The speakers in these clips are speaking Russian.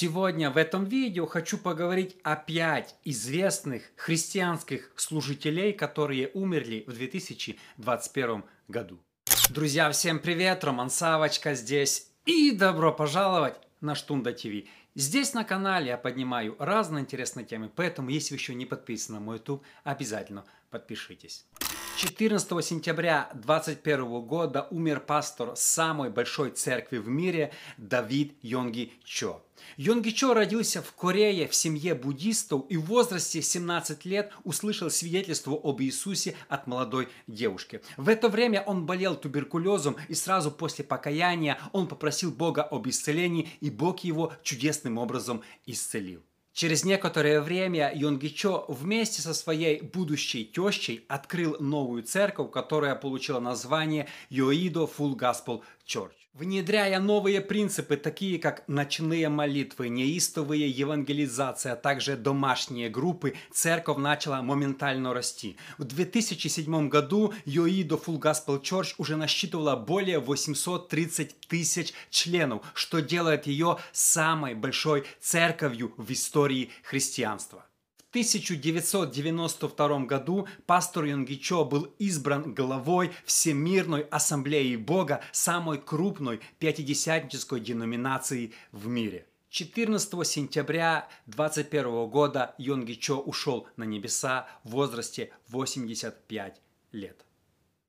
Сегодня в этом видео хочу поговорить о пять известных христианских служителей, которые умерли в 2021 году. Друзья, всем привет! Роман Савочка здесь и добро пожаловать на Штунда ТВ. Здесь на канале я поднимаю разные интересные темы, поэтому если вы еще не подписаны на мой YouTube, обязательно подпишитесь. 14 сентября 2021 года умер пастор самой большой церкви в мире Давид Йонги Чо. Йонги Чо родился в Корее в семье буддистов и в возрасте 17 лет услышал свидетельство об Иисусе от молодой девушки. В это время он болел туберкулезом и сразу после покаяния он попросил Бога об исцелении и Бог его чудесным образом исцелил. Через некоторое время Йонгичо вместе со своей будущей тещей открыл новую церковь, которая получила название Йоидо Full Gospel Church. Внедряя новые принципы, такие как ночные молитвы, неистовые евангелизация, а также домашние группы, церковь начала моментально расти. В 2007 году Йоидо Full Gospel Church уже насчитывала более 830 тысяч членов, что делает ее самой большой церковью в истории христианства. 1992 году пастор Юнгичо был избран главой Всемирной Ассамблеи Бога, самой крупной пятидесятнической деноминации в мире. 14 сентября 2021 года Йонгичо ушел на небеса в возрасте 85 лет.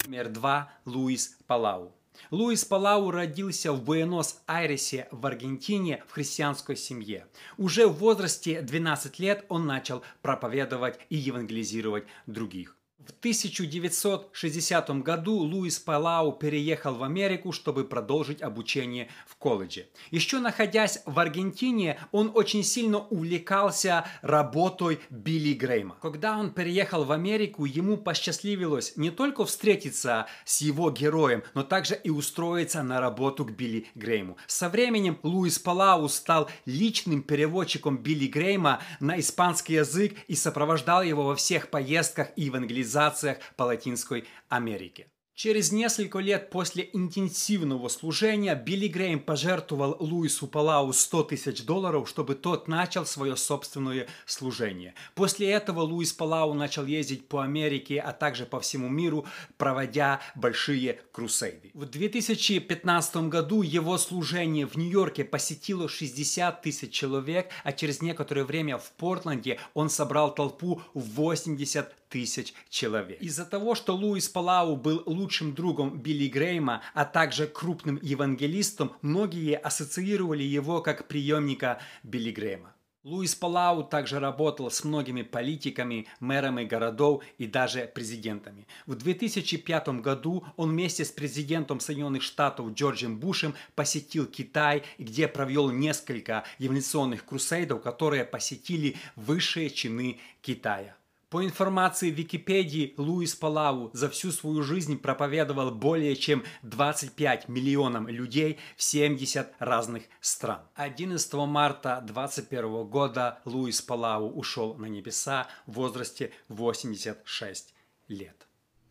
Номер 2. Луис Палау. Луис Палау родился в Буэнос-Айресе в Аргентине в христианской семье. Уже в возрасте 12 лет он начал проповедовать и евангелизировать других. В 1960 году Луис Палау переехал в Америку, чтобы продолжить обучение в колледже. Еще находясь в Аргентине, он очень сильно увлекался работой Билли Грейма. Когда он переехал в Америку, ему посчастливилось не только встретиться с его героем, но также и устроиться на работу к Билли Грейму. Со временем Луис Палау стал личным переводчиком Билли Грейма на испанский язык и сопровождал его во всех поездках и евангелизациях цивилизациях по Латинской Америке. Через несколько лет после интенсивного служения Билли Грейм пожертвовал Луису Палау 100 тысяч долларов, чтобы тот начал свое собственное служение. После этого Луис Палау начал ездить по Америке, а также по всему миру, проводя большие крусейды. В 2015 году его служение в Нью-Йорке посетило 60 тысяч человек, а через некоторое время в Портленде он собрал толпу в 80 тысяч человек. Из-за того, что Луис Палау был лучшим другом Билли Грейма, а также крупным евангелистом, многие ассоциировали его как преемника Билли Грейма. Луис Палау также работал с многими политиками, мэрами городов и даже президентами. В 2005 году он вместе с президентом Соединенных Штатов Джорджем Бушем посетил Китай, где провел несколько еволюционных крусейдов, которые посетили высшие чины Китая. По информации Википедии, Луис Палау за всю свою жизнь проповедовал более чем 25 миллионам людей в 70 разных стран. 11 марта 2021 года Луис Палау ушел на небеса в возрасте 86 лет.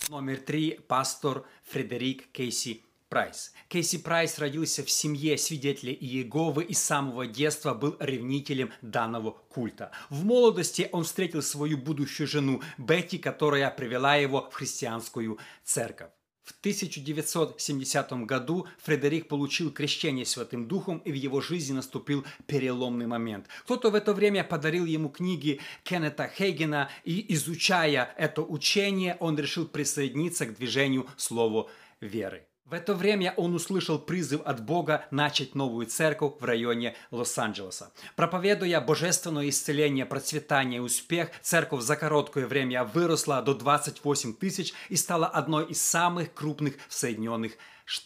Номер три. Пастор Фредерик Кейси Прайс. Кейси Прайс родился в семье свидетелей Иеговы и с самого детства был ревнителем данного культа. В молодости он встретил свою будущую жену Бетти, которая привела его в христианскую церковь. В 1970 году Фредерик получил крещение Святым Духом, и в его жизни наступил переломный момент. Кто-то в это время подарил ему книги Кеннета Хейгена, и изучая это учение, он решил присоединиться к движению Слову веры. В это время он услышал призыв от Бога начать новую церковь в районе Лос-Анджелеса. Проповедуя божественное исцеление, процветание и успех, церковь за короткое время выросла до 28 тысяч и стала одной из самых крупных в Соединенных Штатах. В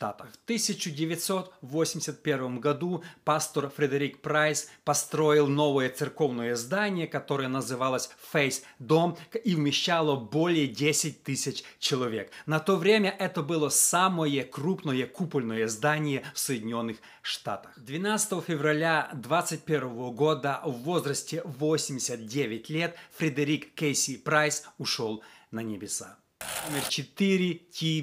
1981 году пастор Фредерик Прайс построил новое церковное здание, которое называлось Фейс Дом и вмещало более 10 тысяч человек. На то время это было самое крупное купольное здание в Соединенных Штатах. 12 февраля 2021 года в возрасте 89 лет Фредерик Кейси Прайс ушел на небеса. Номер 4. Ти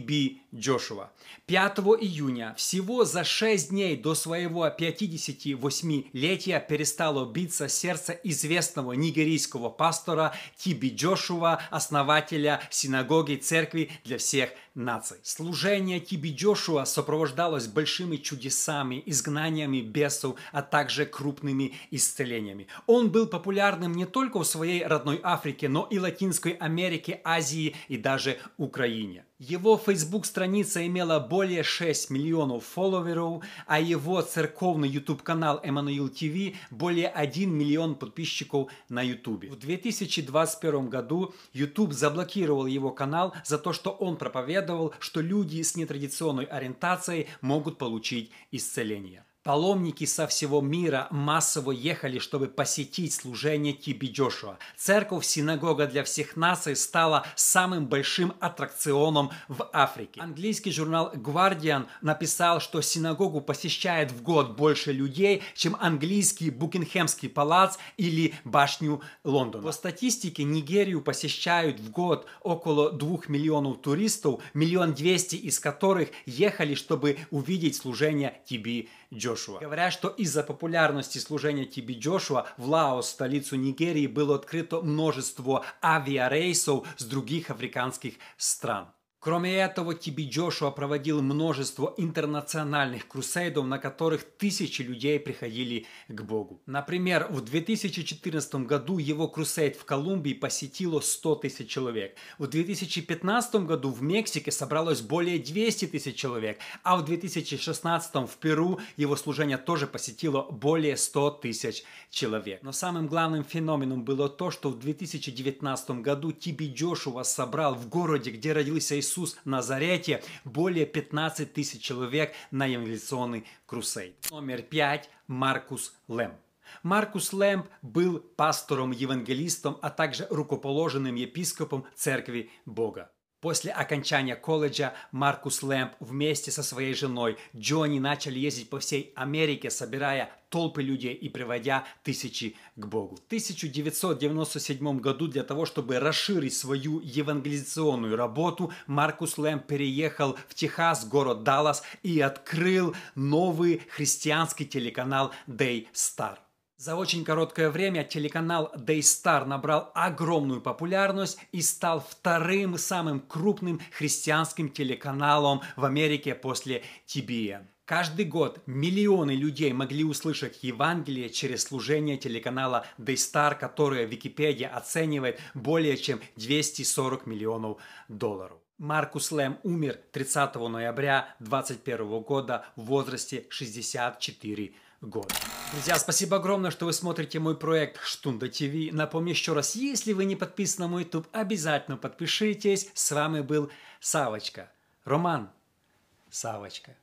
Джошуа. 5 июня, всего за 6 дней до своего 58-летия перестало биться сердце известного нигерийского пастора Тиби Джошуа, основателя синагоги церкви для всех наций. Служение Тиби Джошуа сопровождалось большими чудесами, изгнаниями бесов, а также крупными исцелениями. Он был популярным не только в своей родной Африке, но и Латинской Америке, Азии и даже Украине. Его Facebook-страница имела более 6 миллионов фолловеров, а его церковный YouTube-канал Эммануил ТВ более 1 миллион подписчиков на YouTube. В 2021 году YouTube заблокировал его канал за то, что он проповедовал, что люди с нетрадиционной ориентацией могут получить исцеление. Паломники со всего мира массово ехали, чтобы посетить служение Тиби Джошуа. Церковь Синагога для всех наций стала самым большим аттракционом в Африке. Английский журнал Guardian написал, что синагогу посещает в год больше людей, чем английский Букингемский палац или башню Лондона. По статистике Нигерию посещают в год около 2 миллионов туристов, миллион двести из которых ехали, чтобы увидеть служение Тиби Джошуа. Говорят, что из-за популярности служения Тиби Джошуа в Лаос, столицу Нигерии, было открыто множество авиарейсов с других африканских стран. Кроме этого, Тиби Джошуа проводил множество интернациональных крусейдов, на которых тысячи людей приходили к Богу. Например, в 2014 году его крусейд в Колумбии посетило 100 тысяч человек. В 2015 году в Мексике собралось более 200 тысяч человек, а в 2016 в Перу его служение тоже посетило более 100 тысяч человек. Но самым главным феноменом было то, что в 2019 году Тиби Джошуа собрал в городе, где родился Иисус, Иисус Назарете более 15 тысяч человек на евангелиционный крусейд. Номер пять. Маркус Лэмп. Маркус Лэмп был пастором-евангелистом, а также рукоположенным епископом Церкви Бога. После окончания колледжа Маркус Лэмп вместе со своей женой Джонни начали ездить по всей Америке, собирая толпы людей и приводя тысячи к Богу. В 1997 году для того, чтобы расширить свою евангелизационную работу, Маркус Лэмп переехал в Техас, город Даллас, и открыл новый христианский телеканал Day Star. За очень короткое время телеканал Daystar набрал огромную популярность и стал вторым самым крупным христианским телеканалом в Америке после TBN. Каждый год миллионы людей могли услышать Евангелие через служение телеканала Daystar, которое Википедия оценивает более чем 240 миллионов долларов. Маркус Лэм умер 30 ноября 2021 года в возрасте 64 года. Друзья, спасибо огромное, что вы смотрите мой проект Штунда ТВ. Напомню еще раз, если вы не подписаны на мой YouTube, обязательно подпишитесь. С вами был Савочка. Роман Савочка.